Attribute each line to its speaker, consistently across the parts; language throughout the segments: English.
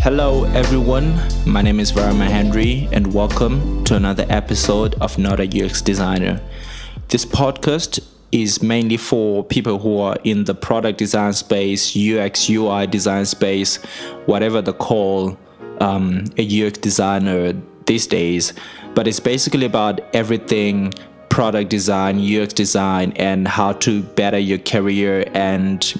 Speaker 1: Hello, everyone. My name is Varima Henry, and welcome to another episode of Not a UX Designer. This podcast is mainly for people who are in the product design space, UX, UI design space, whatever the call um, a UX designer these days. But it's basically about everything product design, UX design, and how to better your career and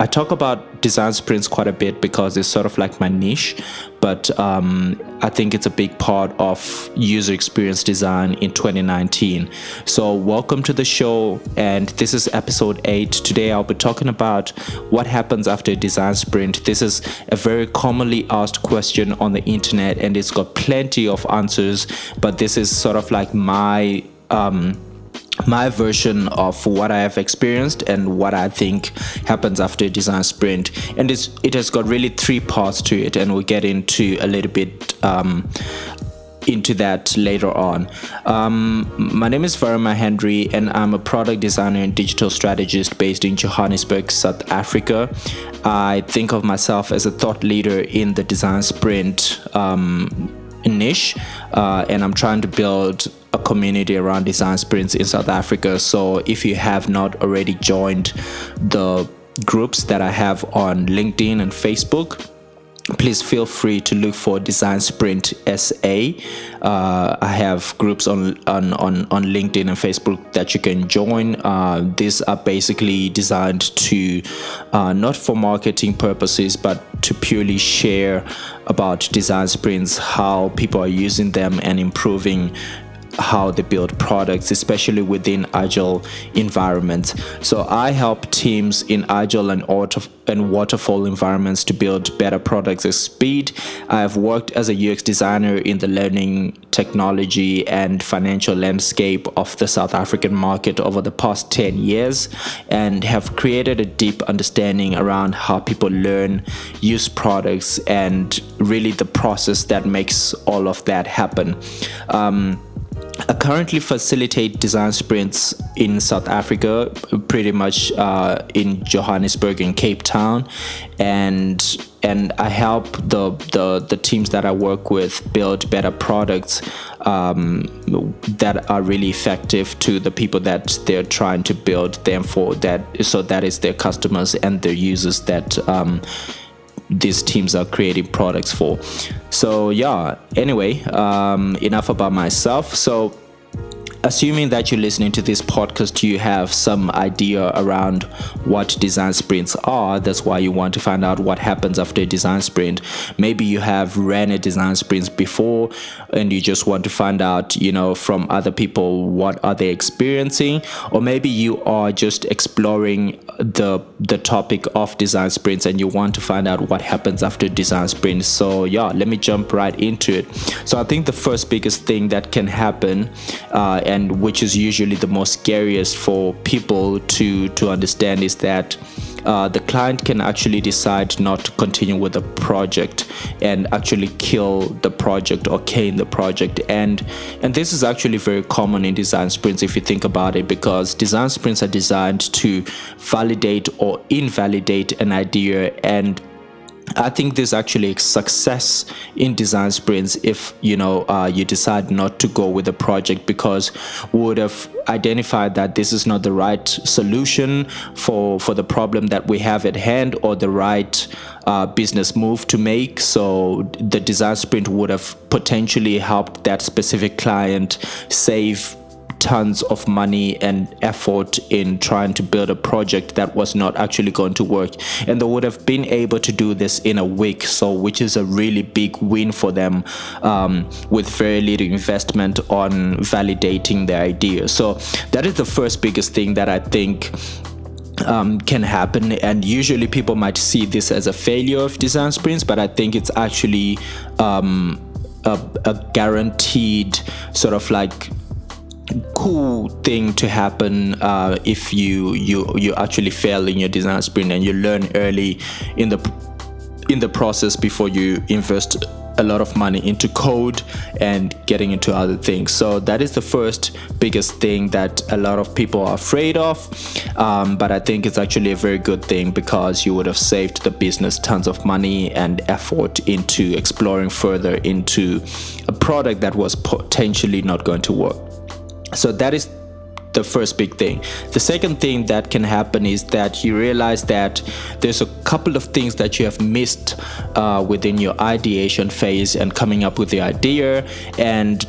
Speaker 1: I talk about design sprints quite a bit because it's sort of like my niche, but um, I think it's a big part of user experience design in 2019. So, welcome to the show, and this is episode 8. Today, I'll be talking about what happens after a design sprint. This is a very commonly asked question on the internet, and it's got plenty of answers, but this is sort of like my um, my version of what I have experienced and what I think happens after a design sprint. And it's, it has got really three parts to it, and we'll get into a little bit um, into that later on. Um, my name is Varima Henry, and I'm a product designer and digital strategist based in Johannesburg, South Africa. I think of myself as a thought leader in the design sprint um, niche, uh, and I'm trying to build a community around design sprints in South Africa. So if you have not already joined the groups that I have on LinkedIn and Facebook, please feel free to look for design sprint sa uh, i have groups on, on on on linkedin and facebook that you can join uh, these are basically designed to uh, not for marketing purposes but to purely share about design sprints how people are using them and improving how they build products, especially within agile environments. So I help teams in agile and, auto- and waterfall environments to build better products at speed. I have worked as a UX designer in the learning technology and financial landscape of the South African market over the past 10 years and have created a deep understanding around how people learn, use products, and really the process that makes all of that happen. Um, I currently facilitate design sprints in South Africa, pretty much uh, in Johannesburg and Cape Town, and and I help the, the the teams that I work with build better products um, that are really effective to the people that they're trying to build them for. That so that is their customers and their users that. Um, these teams are creating products for. So yeah. Anyway, um, enough about myself. So assuming that you're listening to this podcast, you have some idea around what design sprints are. That's why you want to find out what happens after a design sprint. Maybe you have ran a design sprint before and you just want to find out, you know, from other people what are they experiencing, or maybe you are just exploring the the topic of design sprints and you want to find out what happens after design sprints. So yeah, let me jump right into it. So I think the first biggest thing that can happen uh, and which is usually the most scariest for people to to understand is that uh, the client can actually decide not to continue with the project and actually kill the project or cane the project. And and this is actually very common in design sprints if you think about it because design sprints are designed to validate or invalidate an idea and I think there's actually success in design sprints if you know uh, you decide not to go with a project because we would have identified that this is not the right solution for for the problem that we have at hand or the right uh, business move to make. So the design sprint would have potentially helped that specific client save tons of money and effort in trying to build a project that was not actually going to work. And they would have been able to do this in a week so which is a really big win for them um, with very little investment on validating their idea. So that is the first biggest thing that i think um, can happen. And usually people might see this as a failure of design sprints but i think it's actually um, a, a, guaranteed sort of like cool thing to happen uh, if you you you actually fail in your design sprint and you learn early in the in the process before you invest a lot of money into code and getting into other things. So that is the first biggest thing that a lot of people are afraid of. Um, but I think it's actually a very good thing because you would have saved the business tons of money and effort into exploring further into a product that was potentially not going to work. So that is the first big thing. The second thing that can happen is that you realize that there's a couple of things that you have missed uh, within your ideation phase and coming up with the idea and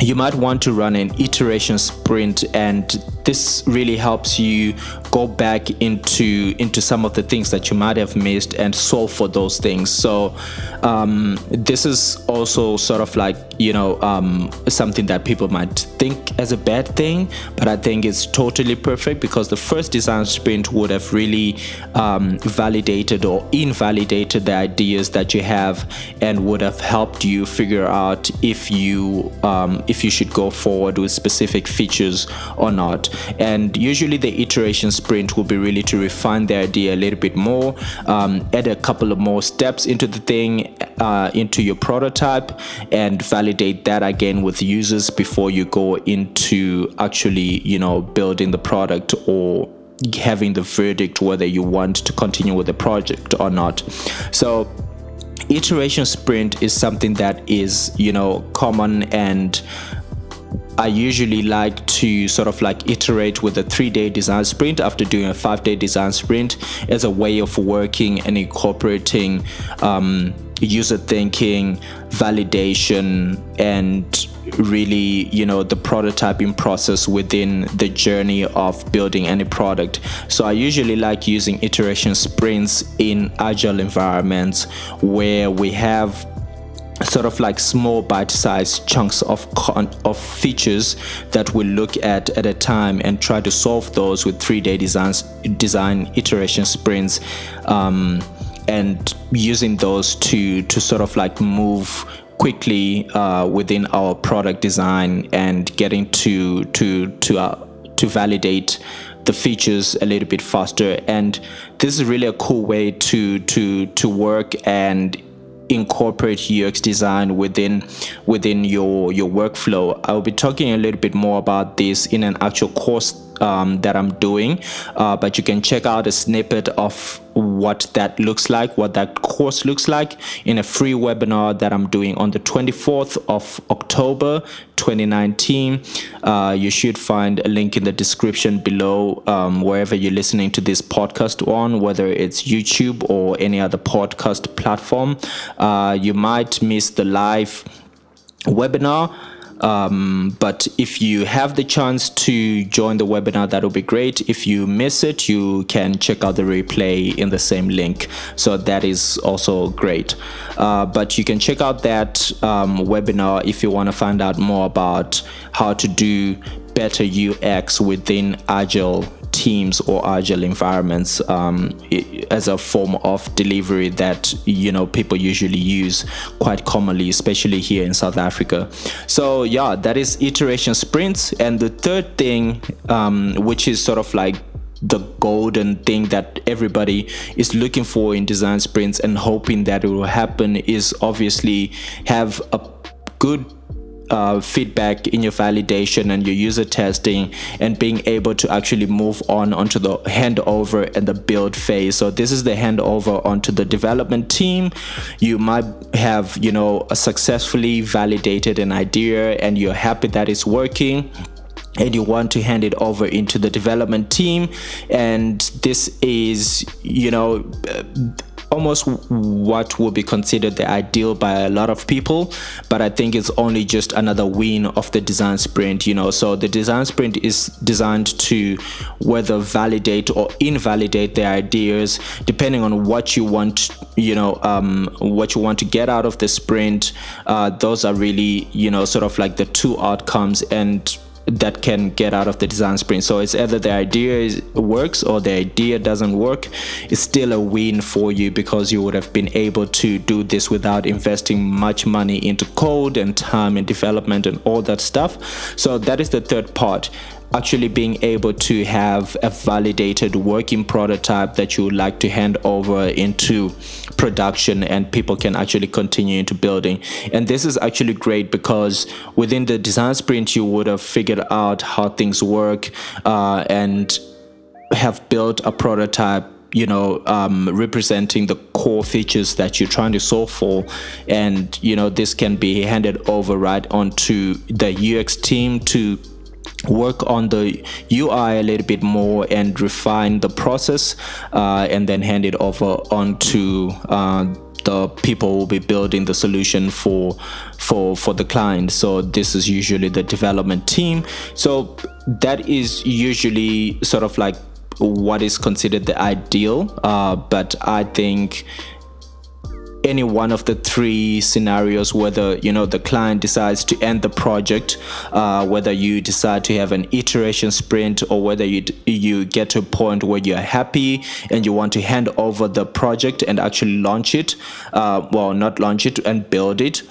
Speaker 1: you might want to run an iteration sprint and this really helps you go back into into some of the things that you might have missed and solve for those things so um, this is also sort of like you know um, something that people might think as a bad thing but i think it's totally perfect because the first design sprint would have really um, validated or invalidated the ideas that you have and would have helped you figure out if you um, if you should go forward with specific features or not. And usually the iteration sprint will be really to refine the idea a little bit more um, add a couple of more steps into the thing uh, into your prototype and validate that again with users before you go into actually you know building the product or having the verdict whether you want to continue with the project or not. So iteration sprint is something that is you know common and I usually like to sort of like iterate with a three day design sprint after doing a five day design sprint as a way of working and incorporating um, user thinking, validation, and really, you know, the prototyping process within the journey of building any product. So I usually like using iteration sprints in agile environments where we have sort of like small bite-sized chunks of of features that we look at at a time and try to solve those with three-day designs design iteration sprints um, and using those to to sort of like move quickly uh, within our product design and getting to to to uh, to validate the features a little bit faster. And this is really a cool way to to to work and incorporate UX design within within your your workflow. I'll be talking a little bit more about this in an actual course um, that I'm doing, uh, but you can check out a snippet of what that looks like, what that course looks like in a free webinar that I'm doing on the 24th of October 2019. Uh, you should find a link in the description below um, wherever you're listening to this podcast on, whether it's YouTube or any other podcast platform. Uh, you might miss the live webinar um, but if you have the chance to join the webinar, that will be great. If you miss it, you can check out the replay in the same link. So that is also great. Uh, but you can check out that um, webinar if you want to find out more about how to do better UX within Agile teams or agile environments um, as a form of delivery that you know people usually use quite commonly especially here in south africa. So yeah that is iteration sprints. And the third thing um, which is sort of like the golden thing that everybody is looking for in design sprints and hoping that it will happen is obviously have a good uh, feedback in your validation and your user testing and being able to actually move on onto the handover and the build phase. So this is the handover onto the development team. You might have you know a successfully validated an idea and you're happy that it's working and you want to hand it over into the development team. And this is you know almost what would be considered the ideal by a lot of people but i think it's only just another win of the design sprint you know. So the design sprint is designed to whether validate or invalidate the ideas depending on what you want you know um, what you want to get out of the sprint. Uh, those are really you know sort of like the two outcomes and that can get out of the design sprint. So it's either the idea is, works or the idea doesn't work. It's still a win for you because you would have been able to do this without investing much money into code and time and development and all that stuff. So that is the third part. Actually being able to have a validated working prototype that you would like to hand over into production and people can actually continue into building. And this is actually great because within the design sprint you would have figured out how things work uh, and have built a prototype you know um, representing the core features that you're trying to solve for. And you know this can be handed over right onto the ux team to work on the UI a little bit more and refine the process uh, and then hand it over onto uh, the people who will be building the solution for for for the client. So this is usually the development team. So that is usually sort of like what is considered the ideal uh, but i think any one of the three scenarios whether you know the client decides to end the project uh, whether you decide to have an iteration sprint or whether you you get to a point where you're happy and you want to hand over the project and actually launch it uh, well not launch it and build it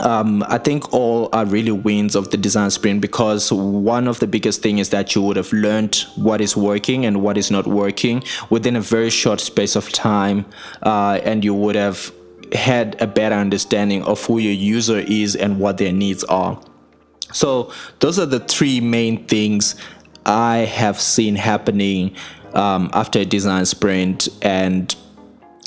Speaker 1: um, I think all are really wins of the design sprint because one of the biggest thing is that you would have learned what is working and what is not working within a very short space of time, uh, and you would have had a better understanding of who your user is and what their needs are. So those are the three main things I have seen happening um, after a design sprint and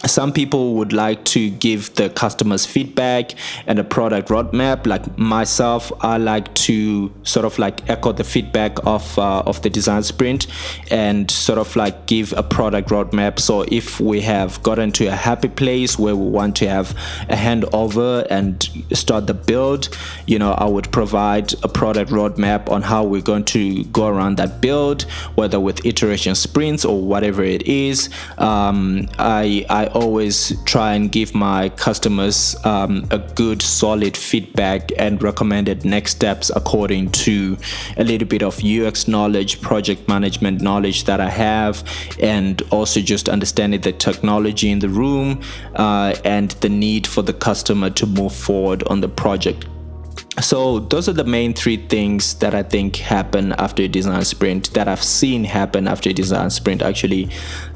Speaker 1: some people would like to give the customers feedback and a product roadmap. Like myself i like to sort of like echo the feedback of uh, of the design sprint and sort of like give a product roadmap. So if we have gotten to a happy place where we want to have a handover and start the build you know i would provide a product roadmap on how we're going to go around that build whether with iteration sprints or whatever it is. Um, i i always try and give my customers um, a good, solid feedback and recommended next steps according to a little bit of UX knowledge, project management knowledge that I have, and also just understanding the technology in the room uh, and the need for the customer to move forward on the project so those are the main three things that i think happen after a design sprint that i've seen happen after a design sprint actually.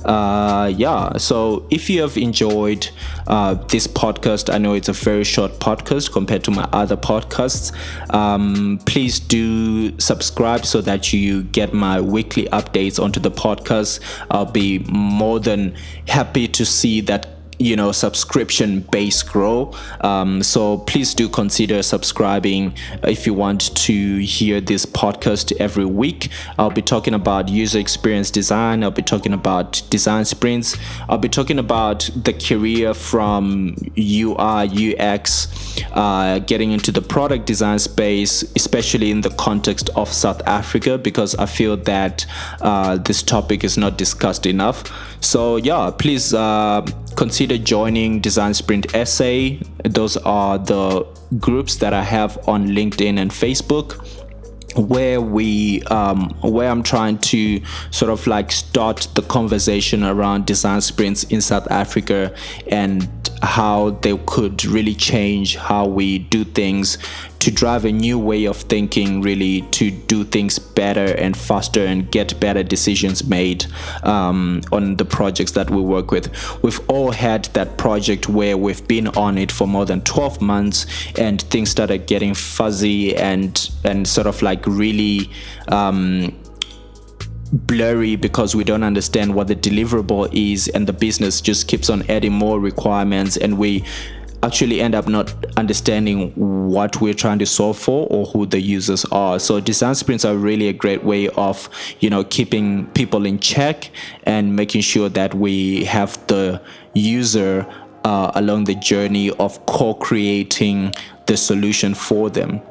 Speaker 1: Uh, yeah so if you have enjoyed uh, this podcast i know it's a very short podcast compared to my other podcasts um, please do subscribe so that you get my weekly updates onto the podcast. I'll be more than happy to see that you know subscription base grow. Um, so please do consider subscribing if you want to hear this podcast every week. I'll be talking about user experience design. I'll be talking about design sprints. I'll be talking about the career from ui ux uh, getting into the product design space especially in the context of south africa because i feel that uh, this topic is not discussed enough. So yeah please uh, consider joining Design Sprint SA. Those are the groups that I have on LinkedIn and Facebook where we um, where I'm trying to sort of like start the conversation around design sprints in South Africa and how they could really change how we do things to drive a new way of thinking, really to do things better and faster and get better decisions made um, on the projects that we work with. We've all had that project where we've been on it for more than 12 months and things started getting fuzzy and and sort of like really um, blurry because we don't understand what the deliverable is and the business just keeps on adding more requirements and we actually end up not understanding what we're trying to solve for or who the users are. So design sprints are really a great way of you know keeping people in check and making sure that we have the user uh, along the journey of co-creating the solution for them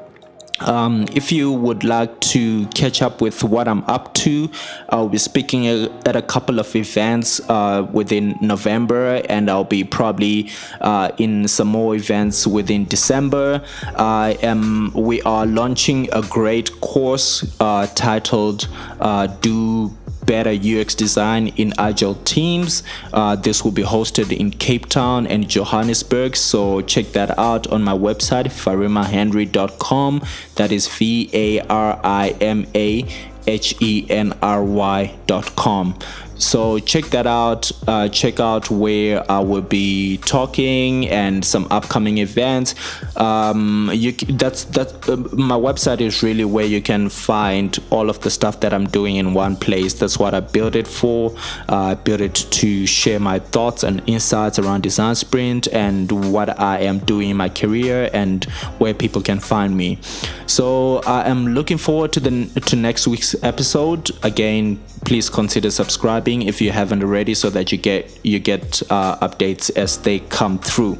Speaker 1: um, if you would like to catch up with what I'm up to, I'll be speaking at a couple of events uh, within November, and I'll be probably uh, in some more events within December. I am. We are launching a great course uh, titled uh, "Do." Better UX design in agile teams. Uh, this will be hosted in Cape Town and Johannesburg. So check that out on my website, varimahenry.com. That is V A R I M A H E N R Y dot com. So check that out. Uh, check out where I will be talking and some upcoming events. Um, you that's that. Uh, my website is really where you can find all of the stuff that I'm doing in one place. That's what I built it for. Uh, I built it to share my thoughts and insights around design sprint and what I am doing in my career and where people can find me. So I am looking forward to the to next week's episode. Again, please consider subscribing if you haven't already so that you get you get uh, updates as they come through